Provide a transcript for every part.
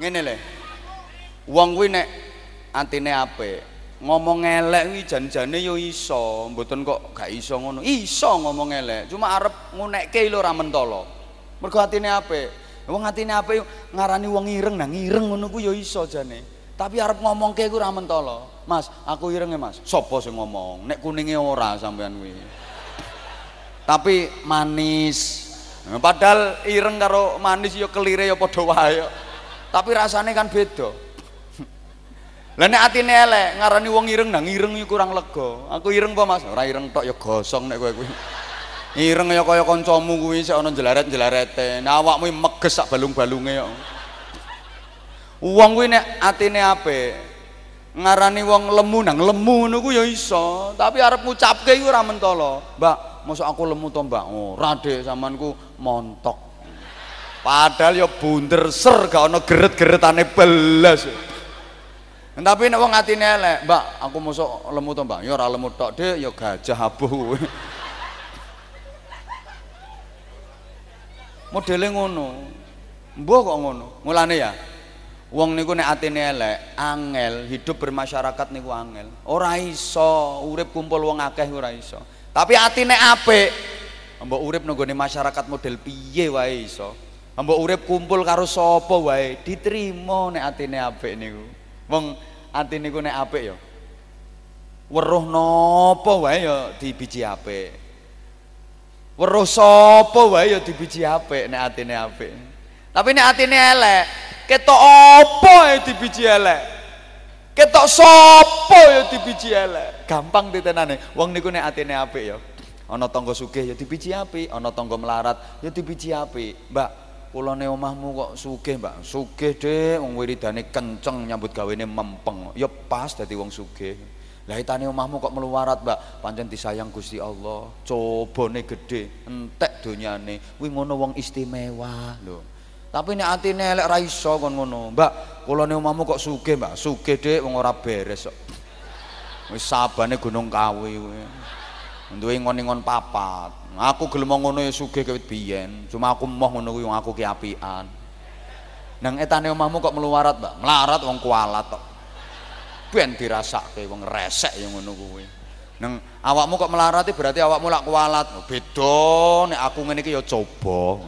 ngene le. Wong kuwi nek atine apik ngomong elek kuwi jan-jane yo iso mboten kok gak iso ngono. Iso ngomong elek cuma arep ngunekke lho ora mentolo. Mergo atine apik. Wong atine apik ngarani wong ireng nang ireng ngono ku yo iso jane. Tapi arep ngomongke ku ora mentolo. Mas aku ireng ya mas. Sapa sing ngomong? Nek kuninge ora sampean kuwi. Tapi manis. Padahal ireng karo manis yo kelire yo padha wae tapi rasanya kan beda. Lah nek atine ngarani wong ireng nang ireng iku kurang lega. Aku ireng apa Mas? Ora ireng tok ya gosong nek kuwi. Ireng ya kaya kancamu kuwi sik ana jelaret-jelarete. Nah awakmu meges sak balung-balunge kok wong kuwi nek atine apik ngarani wong lemu nang lemu ngono ku ya iso. Tapi arep ngucapke iku ora mentolo. Mbak mosok aku lemu to Mbak? Ora Dik sampeanku montok padahal ya bunder ser gak ana geret-geretane belas tapi nek wong atine elek, Mbak, aku mosok lemu to, Mbak. Ya ora lemu tok, Dik, ya gajah abuh. Modele ngono. Mbah kok ngono. Mulane ya, wong niku nek atine elek, angel hidup bermasyarakat niku angel. Ora iso urip kumpul wong akeh ora iso. Tapi atine apik, mbok urip nggone masyarakat model piye wae iso. Mbok urip kumpul karo sapa wae diterima nek atine apik niku. Wong ati niku nek apik ya. Weruh napa wae ya dibiji apik. Weruh sapa wae ya dibiji apik nek atine apik. Tapi nek atine elek, ketok apa ya dibiji elek. Ketok sapa ya dibiji elek. Gampang ditenane. Wong niku nek atine apik ya. Ana tangga sugih ya dibiji apik, ana tangga melarat ya dibiji apik. Mbak, Kulone omahmu kok sugih, Mbak. Sugih, Dik, wong wiridane kenceng nyambut gawene mempeng. Ya pas dadi wong sugih. Lah itane omahmu kok meluwarat, Mbak. Pancen disayang Gusti Allah. Cobane gede, entek donyane. Kuwi ngono wong istimewa lho. Tapi nek atine elek ra iso kon ngono. Mbak, kulone omahmu kok sugih, Mbak. Sugih, Dik, wong ora beres kok. Wis sabane Gunung Kawi kuwi. Duwe ngon-ngon papat. Aku gelem ngono ya sugih biyen. Cuma aku moh ngono kuwi aku ki apian. Nang etane omahmu kok meluwarat, Mbak. Melarat wong kualat tok. Ben dirasake wong resek ya ngono kuwi. Nang awakmu kok melarat berarti awakmu lak kualat. Beda nek aku ngene iki ya coba.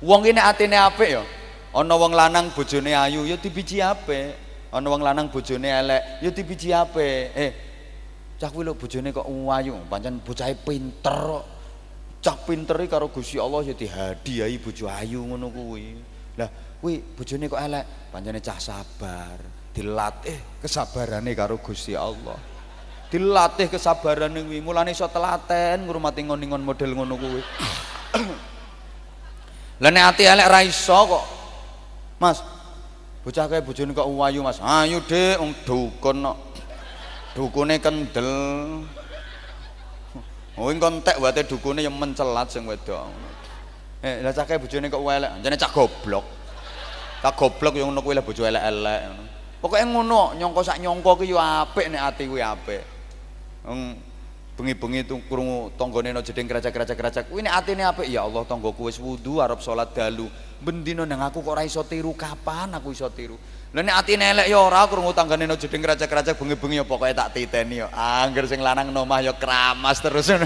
Wong iki nek atine apik ya. Ana wong lanang bojone ayu ya dibiji apik. Ana wong lanang bojone elek ya dibiji apik. Eh, cah kuwi lho bojone kok ayu, pancen bocahe pinter kok. Cah pinter iki karo Gusti Allah ya dihadiahi bojo ayu ngono kuwi. Lah, kuwi bojone kok elek, pancene cah sabar. Dilatih kesabarane karo Gusti Allah. Dilatih kesabarane kuwi, mulane iso telaten ngurmati ngon-ngon model ngono kuwi. Lah nek ati elek ra iso kok. Mas, bocah kae bojone kok ayu, Mas. Ayu, Dik, wong dukun kok. Dukune kendel. Oh engko entek wate dukune yang mencelat sing wedok. Eh lah cah kae bojone kok elek jane cah goblok. Cah goblok yang ngono kuwi lah bojo elek-elek. Pokoke ngono nyangka sak nyangka ki yo apik nek ati kuwi apik bengi-bengi krungu tanggane ana jeding kerajak-kerajak-kerajak kuwi nek atine apik ya Allah tanggoku wis wudu arep salat dalu bendina nang aku kok iso tiru kapan aku iso tiru Lah nek atine elek ya ora krungu tanggane no jeding kerajak-kerajak bengi-bengi ya pokoke tak titeni ya. Angger sing lanang nomah ya kramas terus.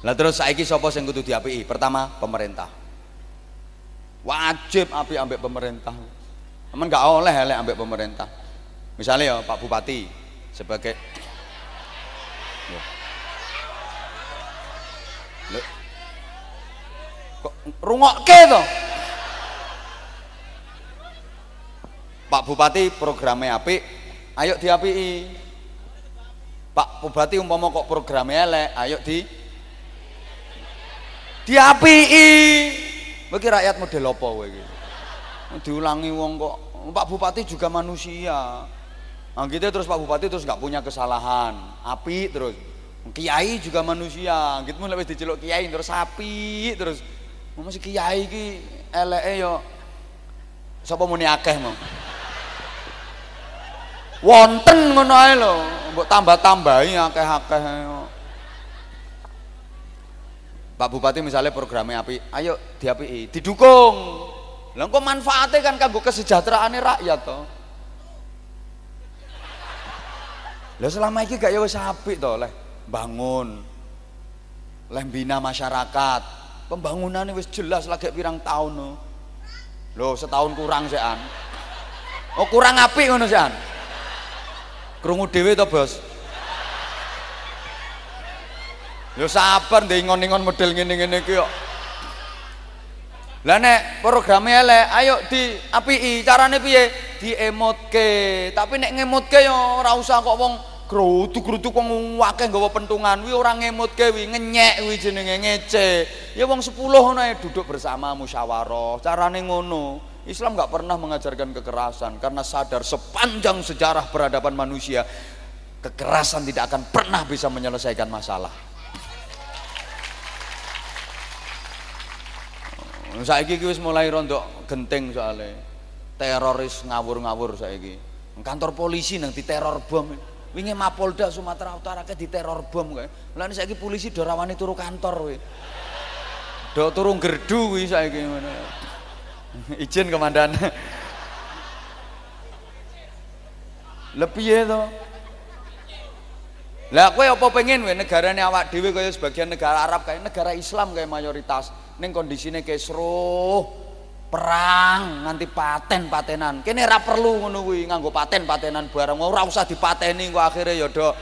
Lah terus saiki sapa sing kudu diapiki? Pertama, pemerintah. Wajib apik ambek pemerintah. Aman gak oleh elek ambek pemerintah. Misalnya ya Pak Bupati sebagai. Kok rungokke to? Pak Bupati programnya apik, ayo diapiki. Pak Bupati umpama kok programnya elek, ayo di Bagi rakyat model apa iki? Diulangi wong kok Pak Bupati juga manusia. Nah, gitu terus Pak Bupati terus nggak punya kesalahan, api terus. Kiai juga manusia, gitu mulai diceluk kiai terus sapi terus. Masih kiai ki eleke yo sapa muni akeh mau. Wonten ngono ae lho, mbok tambah-tambahi akeh-akeh. Pak Bupati misalnya programnya api, ayo diapi, didukung. Lah kok manfaatnya kan kanggo kesejahteraan rakyat toh. Lah selama ini gak ya wis apik to leh bangun. Leh bina masyarakat. Pembangunannya wis jelas lagi pirang tahun no. Loh setahun kurang sean. Oh kurang api ngono sean. Krungu dhewe to, Bos? Yo sabar ndek ingon-ingon model ngene-ngene iki kok. Lah nek programe elek, ayo di apiki, carane piye? Diemotke. Tapi nek ngemotke yo ora usah kok wong grutuk-grutuk wong akeh nggawa pentungan. Wi ora ngemotke wi ngenyek wi jenenge ngece. Ya wong 10 ngono ae duduk bersama musyawarah. Carane ngono. Islam nggak pernah mengajarkan kekerasan karena sadar sepanjang sejarah peradaban manusia kekerasan tidak akan pernah bisa menyelesaikan masalah. Saiki iki wis mulai rontok genting soalnya. Teroris ngawur-ngawur saiki. Kantor polisi nang diteror bom. Wingi Mapolda Sumatera Utara ke diteror bom kae. Mulane saiki polisi do rawani turu kantor kowe do turu gerdu kuwi saiki ngono. Izin komandan. Ya to? Lah kowe apa pengen we negarane awak dhewe kaya sebagian negara Arab kayak negara Islam kayak mayoritas ning kondisine kesruh perang nganti paten-patenan. Kene ora perlu ngono kuwi nganggo paten-patenan barang ora usah dipateni kok akhirnya ya dok.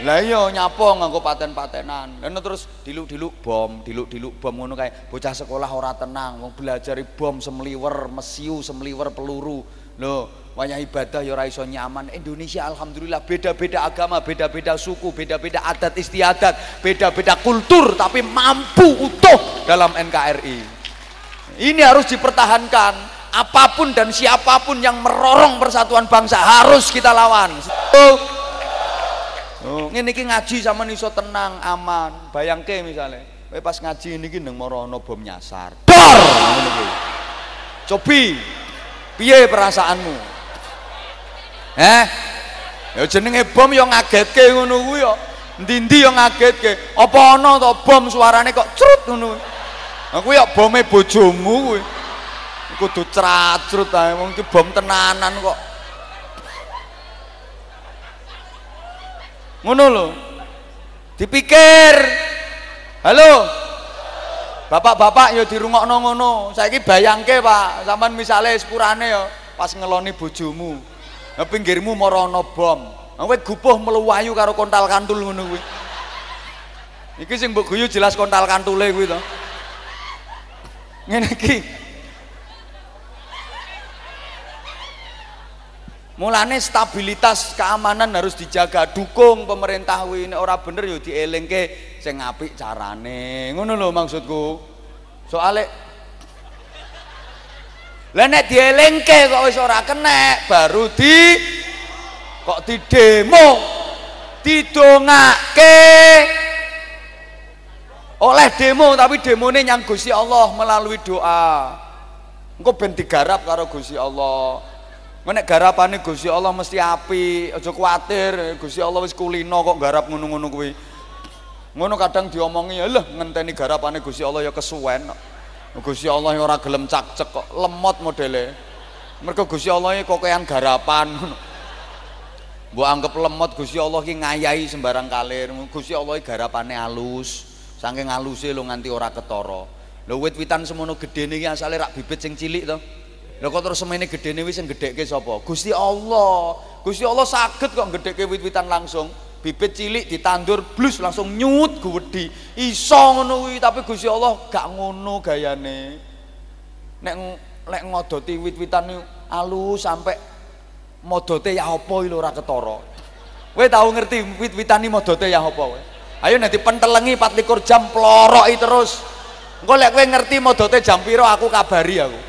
Lah iya nyapa nganggo paten-patenan. Lan terus diluk-diluk bom diluk-diluk bom ngono kae bocah sekolah ora tenang. Wong belajar bom semliwer mesiu semliwer peluru. Lho wayah ibadah ya nyaman. Indonesia alhamdulillah beda-beda agama beda-beda suku beda-beda adat istiadat beda-beda kultur tapi mampu utuh dalam NKRI ini harus dipertahankan. Apa pun dan siapa pun yang merorong persatuan bangsa harus kita lawan. Oh, oh ini ngaji sama niso tenang aman. Bayangke misalnya pas ngaji ini neng morono bom nyasar. Dor cobi piye perasaanmu Eh? Ya jenenge bom yang ngagetke ngono kuwi ya. Ndi-ndi yang ngagetke. Apa ana to bom suarane kok crut ngono. Kuwi ya bome bojomu kuwi. Kudu cracrut ae wong iki bom tenanan kok. Ngono lho. Dipikir. Halo. Bapak-bapak ya dirungokno ngono. Saiki bayangke, Pak, sampean misale sepurane ya pas ngeloni bojomu. Pinggirmu morono bom. Kowe gupuh meluwayu karo kontal kantul ngono kuwi. Iki sing mbok guyu jelas kontal kantule kuwi to. Ngene iki. Mulane stabilitas keamanan harus dijaga, dukung pemerintah kuwi nek ora bener ya dielingke sing apik carane. Ngono lho maksudku. Soale lah nek dielingke kok wis ora kenek, baru di kok di demo didongake. Oleh demo tapi demone nyang Gusti Allah melalui doa. Engko ben digarap karo Gusti Allah. Nek garapane Gusti Allah mesti api aja kuwatir Gusti Allah wis kulino kok garap ngono-ngono kuwi. Ngono kadang diomongi lho ngenteni garapane Gusti Allah ya kesuwen Gusti Allah ora gelem cak-cek kok lemot modele. Mergo Gusti Allah iki kokean garapan. Mbok anggap lemot Gusti Allah ki ngayahi sembarang kalir. Gusti Allah iki garapane alus. Saking aluse lho nganti ora ketara. Lho wit-witan semono gedene iki asale rak bibit sing cilik to. Lha kok terus semene gedene wis sing gedhekke sapa? Gusti Allah. Gusti Allah saged kok gedhekke wit-witan langsung bibit cilik ditandur blus langsung nyut gede iso ngono kuwi tapi Gusti Allah gak ngono gayane. Nek lek ngodoti wit-witan alus sampai modote ya apa lho ora ketara. Kowe tau ngerti wit-witan modote ya apa kowe? Ayo nanti pentelengi 24 jam ploroki terus. Engko lek kowe ngerti modote jam piro aku kabari aku.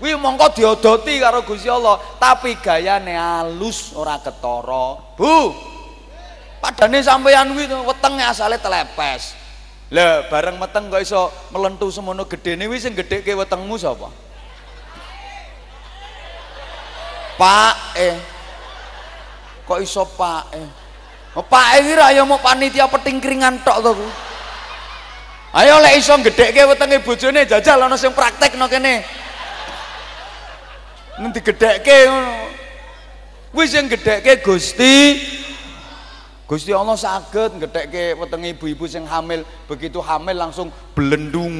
Kuwi mongko diodoti karo Gusti Allah tapi gayane alus ora ketara. Bu padane sampeyan kuwi wetenge asale telepes. Lah bareng meteng kok iso melentu semono gedene kuwi sing gedheke wetengmu sapa? Pak eh. Kok iso pak eh? Oh, pak iki ra ya mau panitia petingkringan tok to ayo lek iso gedhekke wetenge bojone jajal ana sing praktekno kene. Nanti gedhekke ngono? Kuwi sing gedhekke Gusti Gusti Allah saged ngedhekke wetenge ibu-ibu sing hamil. Begitu hamil langsung belendung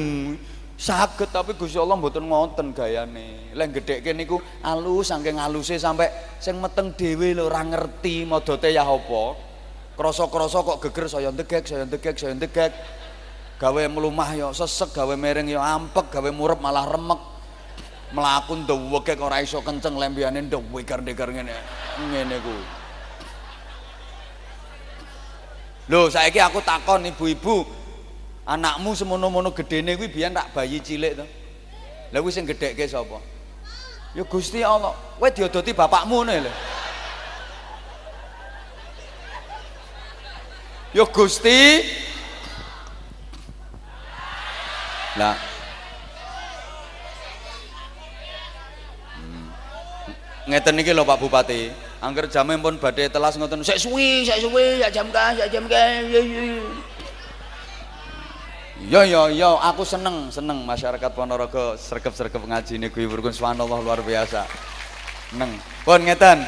saged tapi Gusti Allah mboten ngoten gayane. Lek gedhekke niku alus saking aluse sampai sing meteng dhewe lho ora ngerti modote ya apa. Krasa-krasa kok geger saya ndegek saya ndegek saya ndegek. Gawe melumah ya sesek gawe mereng ya ampek gawe murep malah remek. Mlaku ndewegek ora iso kenceng lembiane ndewegar-ndegar ngene ngene ku Lho saiki aku takon ibu-ibu, anakmu semono-mono gedene kuwi biyen rak bayi cilik to. Lah kuwi sing gedhekke sapa? Ya Gusti Allah. Kowe diodoti bapakmu ngene lho. Ya Gusti. Lah hmm. Ngeten iki lho Pak Bupati. Angger jame pun badhe telas ngoten. Sik suwi, sik suwi, sak jam ka, sak jam ka. Ya ya ya, aku seneng, seneng masyarakat Ponorogo sregep-sregep ngajine kuwi berkun subhanallah luar biasa. Neng. Pun ngeten.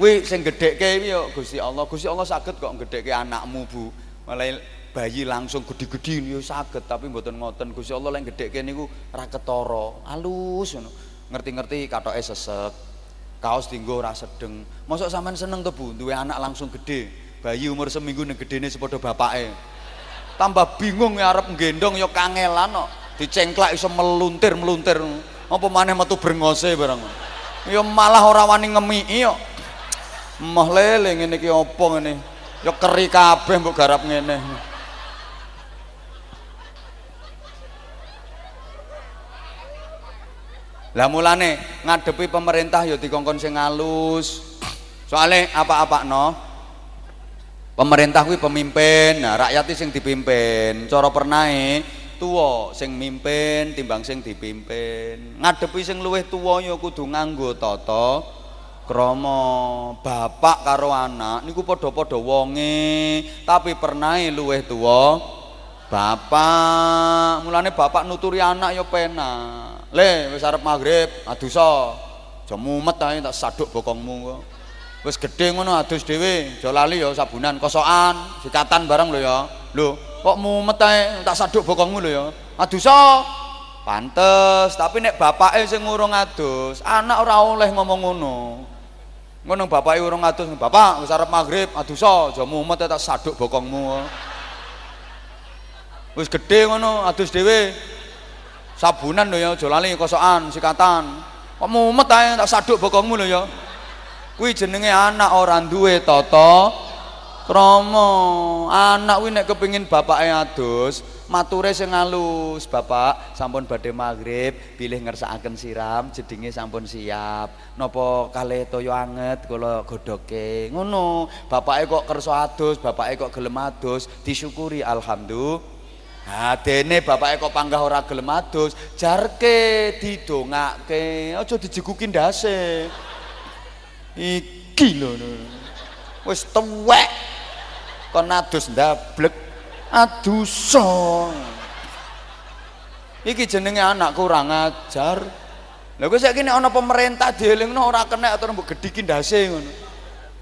Kuwi sing gedhekke iki ya Gusti Allah. Gusti Allah saged kok gedhekke anakmu, Bu. Mulai bayi langsung gede-gede ya saged tapi mboten ngoten. Gusti Allah lek gedhekke niku ra ketara, alus ngono. Ngerti-ngerti katoke sesek kaos tinggo ora sedeng. Mosok sampean seneng to Bu, duwe anak langsung gede. Bayi umur seminggu ning gedene sepadha bapake. Tambah bingung ya arep nggendong ya kangelan kok. Dicengklak iso meluntir-meluntir. Apa maneh metu brengose bareng. Ya malah ora wani ngemiki kok. Moh lele ngene iki apa ngene. Ya keri kabeh mbok garap ngene. Lah mulane ngadepi pemerintah ya dikongkon sing halus. Soale apa-apa no. Pemerintah kuwi pemimpin, nah rakyat sing dipimpin. Cara pernahe tuwa sing mimpin timbang sing dipimpin. Ngadepi sing luwih tuwa ya kudu nganggo tata krama. Bapak karo anak niku padha-padha wonge, tapi pernahe luwih tuwa bapak. Mulane bapak nuturi anak ya penak. Le wis arep maghrib, adusa. Aja mumet ae tak saduk bokongmu kok. Wis gedhe ngono adus dhewe, aja lali ya sabunan, kosokan, sikatan bareng lho ya. Lho, kok mumet ae tak saduk bokongmu lho ya. Adusa. Pantes, tapi nek bapake sing urung adus, anak ora oleh ngomong ngono. Ngono bapake urung adus, "Bapak, wis arep maghrib, adusa, aja mumet tak saduk bokongmu." Wis gedhe ngono, adus dhewe sabunan lho ya aja lali kosokan sikatan. Kok mumet ae tak saduk bokongmu lho ya. Kuwi jenenge anak ora duwe tata krama. Anak kuwi nek kepengin bapake adus mature sing halus bapak sampun badhe maghrib pilih ngersakaken siram jedinge sampun siap. Napa kalih toyo anget kula godhoke ngono bapake kok kersa adus bapake kok gelem adus disyukuri. Alhamdulillah Nah, dene bapake kok panggah ora gelem adus, jarke didongake, aja dijeguki ndase. Iki lho. Wis tuwek. Kon adus ndablek. Adusa. Iki jenenge anak kurang ajar. Lha kok saiki nek ana pemerintah dielingno ora kena atau mbok gedhiki ndase ngono.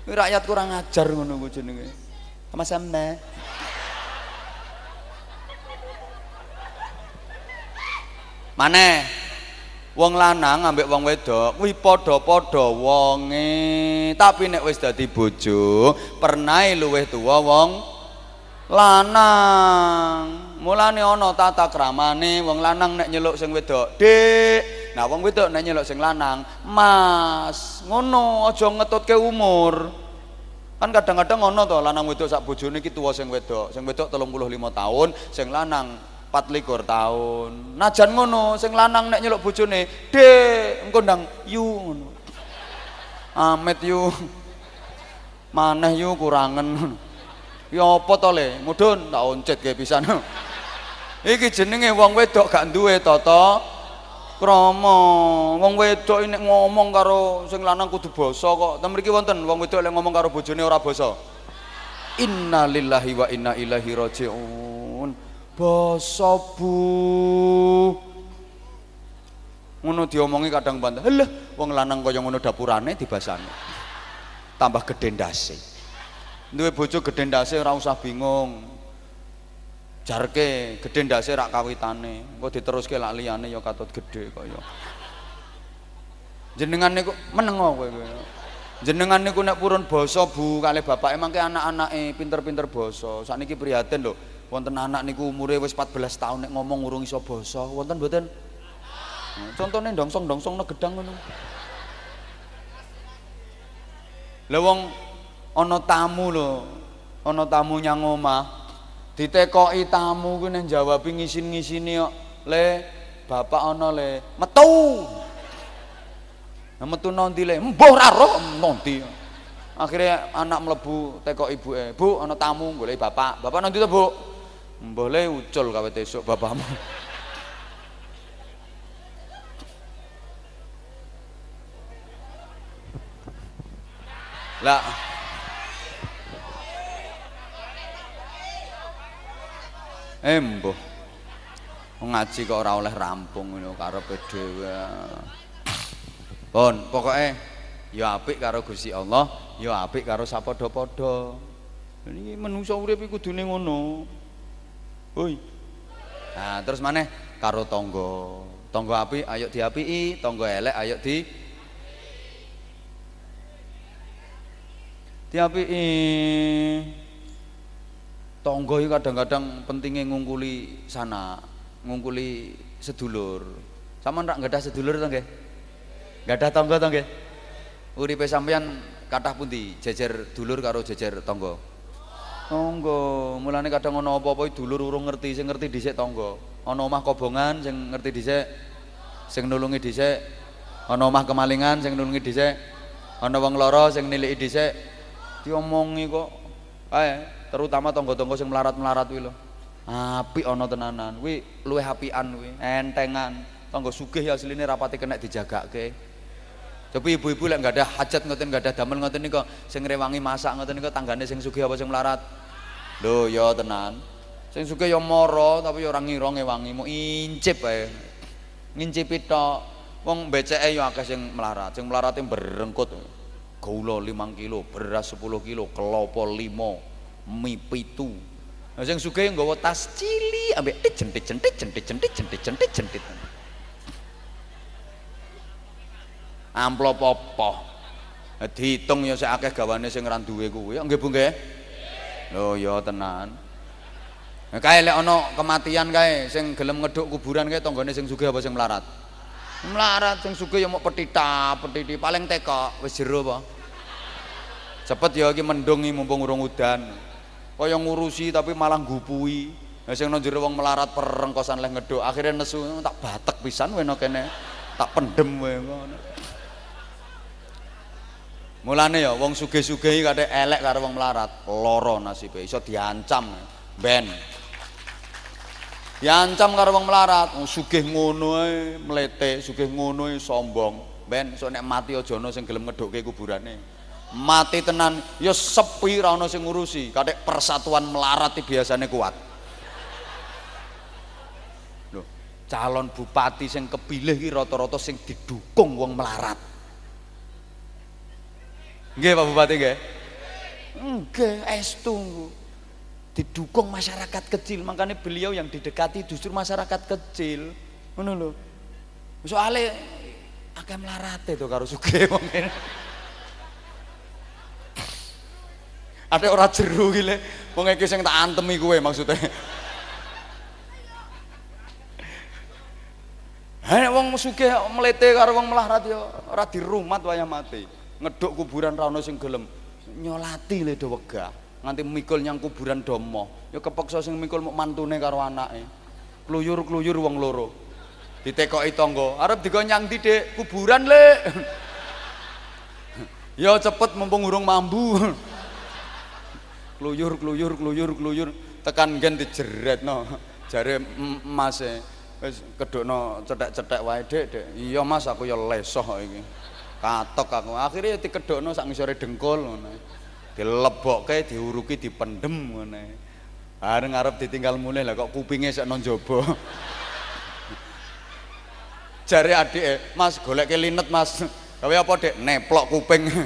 Rakyat kurang ajar ngono ku jenenge. Sama-sama. Maneh wong lanang ambek wong wedok kuwi padha-padha wonge. Tapi nek wis dadi bojo pernah luwih tuwa wong lanang. Mulane ana tata kramane wong lanang nek nyeluk sing wedok dik. Nah wong wedok nek nyeluk sing lanang mas ngono aja ngetutke umur. Kan kadang-kadang ngono to lanang wedok sak bojone iki tuwa sing wedok. Sing wedok 35 tahun sing lanang 24 tahun. Najan ngono, sing lanang nek nyeluk bojone, "Dek, engko ndang yu ngono." Amet yu. Maneh yu kurangen. Ya apa to le? Mudun tak oncet ge pisan. Iki jenenge wong wedok gak duwe tata Krama, wong wedok nek ngomong karo sing lanang kudu basa kok. Ten mriki wonten wong wedok lek ngomong karo bojone ora basa. Innalillahi wa inna ilaihi rajiun. Basa Bu. Ngono diomongi kadang bantah. Halah, wong lanang kaya ngono dapurane dibasani. Tambah gedhe ndase. Duwe bojo gedhe ndase ora usah bingung. jarke gedhe ndase rak kawitane engko diteruske lak liyane ya katut gedhe kaya jenengan niku menengo kowe jenengan niku nek purun basa Bu kali bapak emang ke anak-anake pinter-pinter basa sakniki prihatin lho wonten anak niku umure wis 14 tahun nek ngomong urung iso basa. Wonten mboten? Contohnya dongsong-dongsong no gedang ngono. Lha wong ana tamu lho ana tamu nyang omah ditekoki tamu ku nang jawab ngisin-ngisini kok le bapak ana le metu. Nah, metu nanti le? Mbuh ra roh akhirnya anak mlebu tekok ibuke bu ana tamu golek bapak. Bapak nanti to bu le ucul kawet esuk bapakmu lah Embuh. Ngaji kok ora oleh rampung ngono karepe dhewe. Pun, pokoke ya apik karo Gusti Allah, ya apik karo sapadha-padha. Ini menungso urip iku kudune ngono. Hoi. Nah, terus maneh karo tangga. Tangga apik ayo diapiki, tangga elek ayo di diapiki. tonggo kadang-kadang pentingnya ngungkuli sana ngungkuli sedulur sama nggak ada sedulur tuh nggih nggak ada tonggo tuh nggih uripe sampean kathah pundi jejer dulur karo jejer tonggo tonggo mulane kadang ono apa-apa dulur urung ngerti sing ngerti dhisik tonggo ana omah kobongan sing ngerti dhisik sing nulungi dhisik ana omah kemalingan sing nulungi dhisik ana wong lara sing niliki dhisik diomongi kok ae terutama tonggo-tonggo sing melarat-melarat kuwi lho. Apik ana tenanan. Kuwi luwih apian kuwi, entengan. Tonggo sugih ya asline rapati kena dijagake. Tapi ibu-ibu lek enggak ada hajat ngoten enggak ada damel ngoten niku sing ngrewangi masak ngoten niku tanggane sing sugih apa sing melarat. Lho ya tenan. Sing sugih ya mara tapi ya ora ngira ngewangi mau incip ae. Ngincipi tok. Wong beceke ya akeh sing melarat, sing melarate berengkut. Gula 5 kilo, beras 10 kilo, kelopo 5, mie pitu nah sing sugih nggawa tas cili ambek jentit jentit jentit jentit jentit jentit jentit amplop apa dihitung ya sik akeh gawane sing ora duwe kuwi nggih Bu nggih lho ya tenan. Kae lek ana kematian kae sing gelem ngeduk kuburan kae tanggane sing sugih apa sing melarat? Melarat sing sugih ya mau petita petiti. Paling teko wis jero apa? Cepet ya iki mendung mumpung urung udan. Kaya ngurusi tapi malah ngupui. Nah, sing nang wong melarat perengkosan leh ngeduk, akhirnya nesu tak batek pisan weno kene. Tak pendem wae ngono. Mulane ya wong sugih-sugih kate elek karo wong melarat, lara nasibe, iso diancam. Ben. Diancam karo wong melarat, wong sugih ngono ae mlete, sugih ngono sombong. Ben, so nek mati aja ana sing gelem ngedukke kuburane. mati tenan ya sepi ra ono sing ngurusi kadek persatuan melarat biasanya kuat Loh, calon bupati sing kepilih ki rata-rata sing didukung wong melarat nggih Pak Bupati nggih. Nggih estu didukung masyarakat kecil makanya beliau yang didekati justru masyarakat kecil. Ngono lho. Soalnya akeh melarat itu karo sugih wong ada orang jeru gile wong iki sing tak antemi kowe maksudnya. Hei wong sugih melete karo wong melarat ya ora dirumat wayah mati. Ngeduk kuburan ra ono sing gelem. Nyolati le do wegah. Nganti mikul nyang kuburan domo. Ya kepeksa sing mikul muk mantune karo anake. Kluyur-kluyur wong loro. Ditekoki tangga, arep digo nyang ndi, Dik? Kuburan, Le. ya cepet mumpung urung mambu. kluyur kluyur kluyur kluyur tekan gen dijeret no jare mas wis kedokno cetek-cetek wae Dek, Dek. Iya Mas, aku ya lesoh iki. Katok aku. Akhirnya dikedokno sak ngisore dengkul ngono. Dilebokke, diuruki, dipendem ngono. Bareng arep ditinggal mulih lah kok kupinge sik nang jaba. Jare adike, Mas golek linet Mas. Gawe apa Dek? Neplok kuping.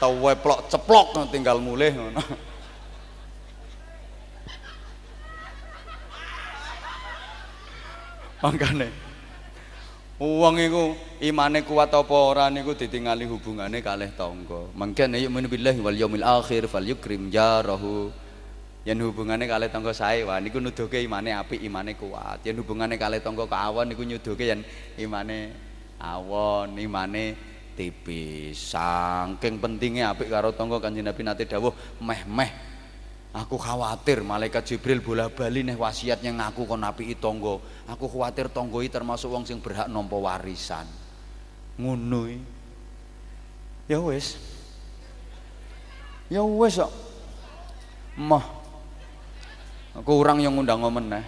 Weplok ceplok tinggal mulih ngono. Mangkane Uang iku imane kuat apa ora niku ditingali hubungane kalih tangga. Mangkene yu'minu billahi wal yaumil akhir falyukrim jarahu. Yen hubungane kalih tangga sae wah niku nuduhke imane apik, imane kuat. Yen hubungane kalih tangga kawon niku nyuduhke yen imane awon, imane tipis. Saking pentingnya apik karo tangga Kanjeng Nabi nate dawuh meh-meh Aku khawatir malaikat Jibril bola bali nih wasiatnya ngaku kon api tonggo. Aku khawatir tonggoi termasuk wong sing berhak nompo warisan. Ngono Ya wes. Ya wes kok. Mah. Aku orang yang ngundang nih.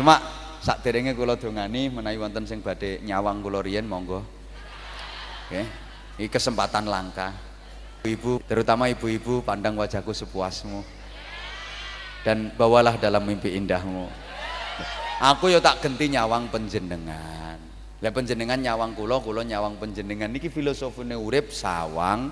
Cuma sak derenge kula dongani menawi wonten sing badhe nyawang riyen monggo. Oke. Ini kesempatan langka ibu terutama ibu-ibu pandang wajahku sepuasmu. Dan bawalah dalam mimpi indahmu. Aku yo tak genti nyawang penjenengan. Lah penjenengan nyawang kulo kulo nyawang penjenengan. Niki filosofine urip sawang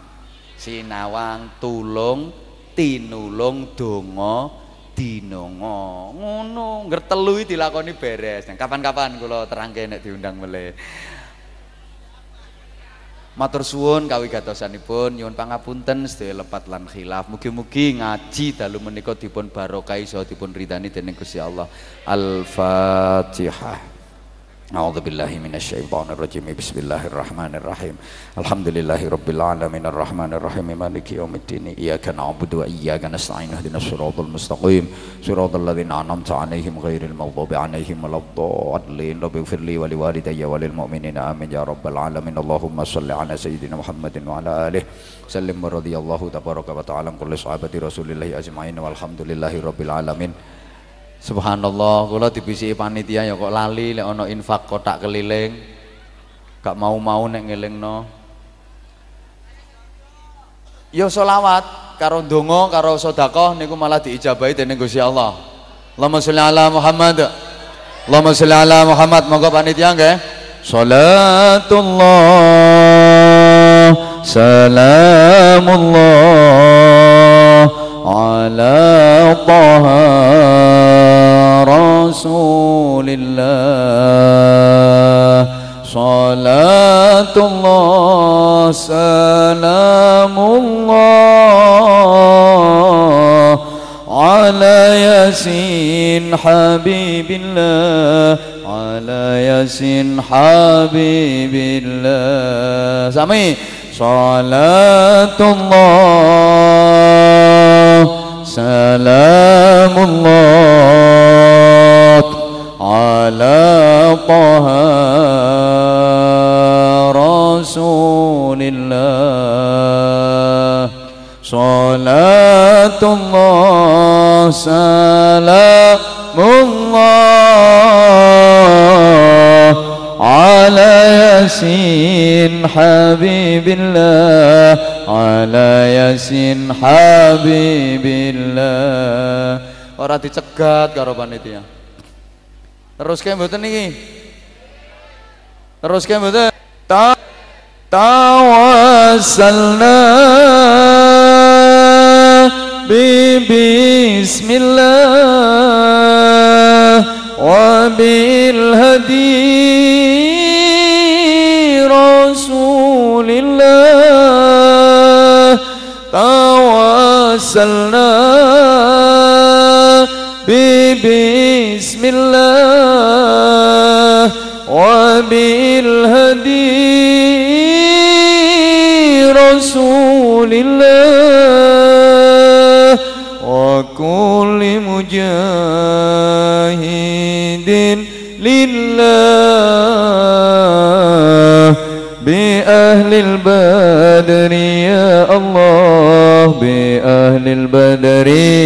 sinawang tulung tinulung donga dinongo ngono ngertelu dilakoni beres. Kapan-kapan kulo terangke nek diundang meleh Matur suwun kawigatosanipun nyuwun pangapunten sedaya lepat lan khilaf. Mugi-mugi ngaji dalu menika dipun barokah iso dipun ridani dening Gusti Allah. Al-Fatihah. A'udzu billahi minasyaitonir rajim. Bismillahirrahmanirrahim. Alhamdulillahi rabbil alamin. Subhanallah, kula dibisiki panitia ya kok lali lek ana infak kotak keliling. Gak mau-mau nek ngelingno. Ya selawat karo donga karo sedekah niku malah diijabahi dening Gusti Allah. Allahumma sholli ala Muhammad. Allahumma sholli ala Muhammad. Monggo panitia nggih. Salatullah salamullah حبيب الله على ياسين حبيب الله. سامي صلاة الله. سلام الله على ياسين حبيب الله على ياسين حبيب الله ora dicegat karo panitia terus kayak mboten niki terus kayak mboten ta tawassalna بسم الله وبالهدي رسول الله توسلنا بسم الله وبالهدي Senhor.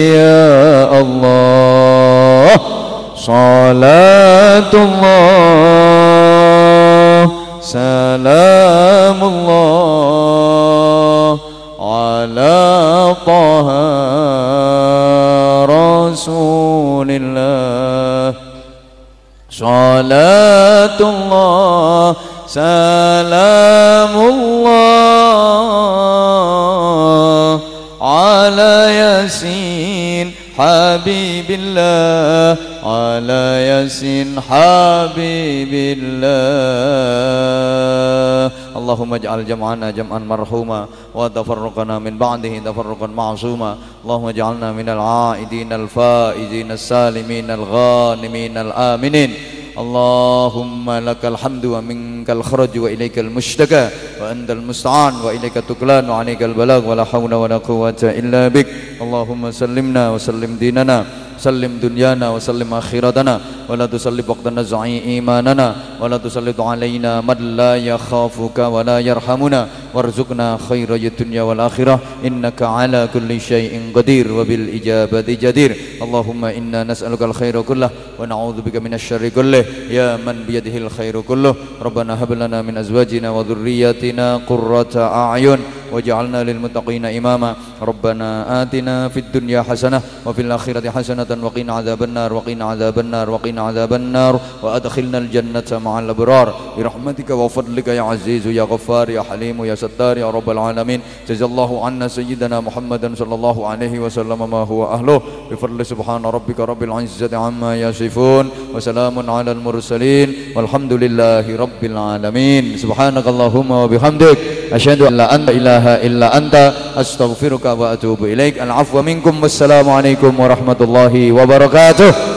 ياسين حبيب الله على ياسين حبيب الله. اللهم اجعل جمعنا جمعا مرحوما وتفرقنا من بعده تفرقا معصوما. اللهم اجعلنا من العائدين الفائزين السالمين الغانمين الآمنين. Allahumma lakal hamdu wa minkal wa ilaikal mushtaka wa antal musta'an wa inekatuklan wa alaikal balag wa la hawla wa la quwwata illa bik. Allahumma sallimna wa sallim dinana. سلم دنيانا وسلم آخرتنا ولا تسلط وقت نزع إيماننا ولا تسلط علينا من لا يخافك ولا يرحمنا وارزقنا خير الدنيا والآخرة. إنك على كل شيء قدير وبالإجابة جدير. اللهم إنا نسألك الخير كله ونعوذ بك من الشر كله. يا من بيده الخير كله. ربنا هب لنا من أزواجنا وذرياتنا قرة أعين. واجعلنا للمتقين إماما. ربنا آتنا في الدنيا حسنة وفي الآخرة حسنة وقنا عذاب النار وقنا عذاب النار وقنا عذاب النار. وأدخلنا الجنة مع الأبرار. برحمتك وفضلك يا عزيز يا غفار يا حليم يا ستار يا رب العالمين. جزا الله عنا سيدنا محمد صلى الله عليه وسلم ما هو أهله. بفضل سبحان ربك رب العزة عما يصفون. وسلام على المرسلين. والحمد لله رب العالمين. سبحانك اللهم وبحمدك. أشهد أن لا أنت إله إلا أنت أستغفرك وأتوب إليك العفو منكم والسلام عليكم ورحمة الله wabarakatuh